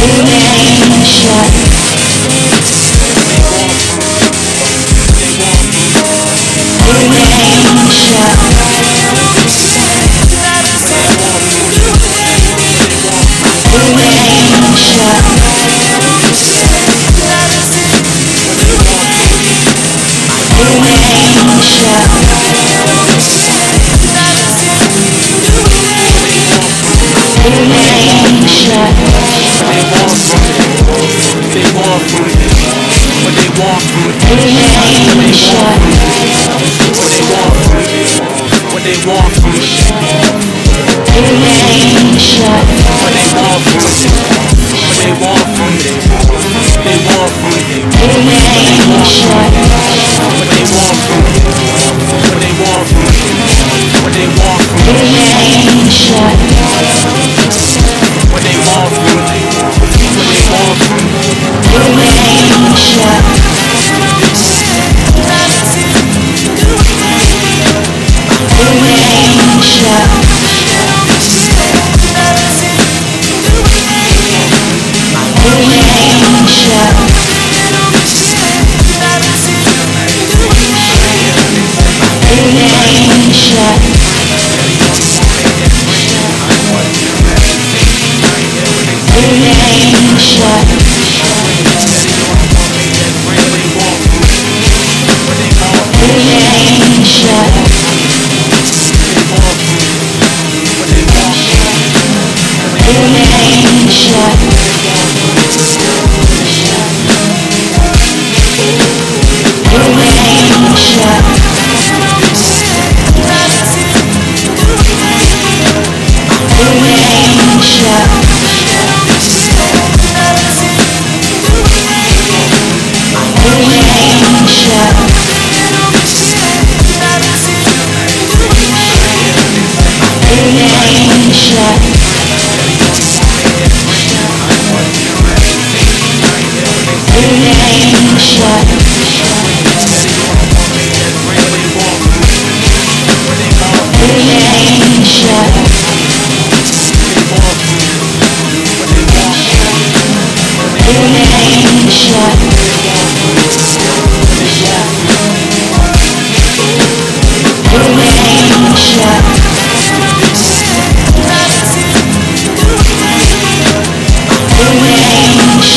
remain shut. Remain shut. Remain shut. Shut they want from me. What they want from me. What they want from me. What they want from me. What they want from me. What they want from me. change Yeah.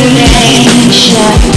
relationship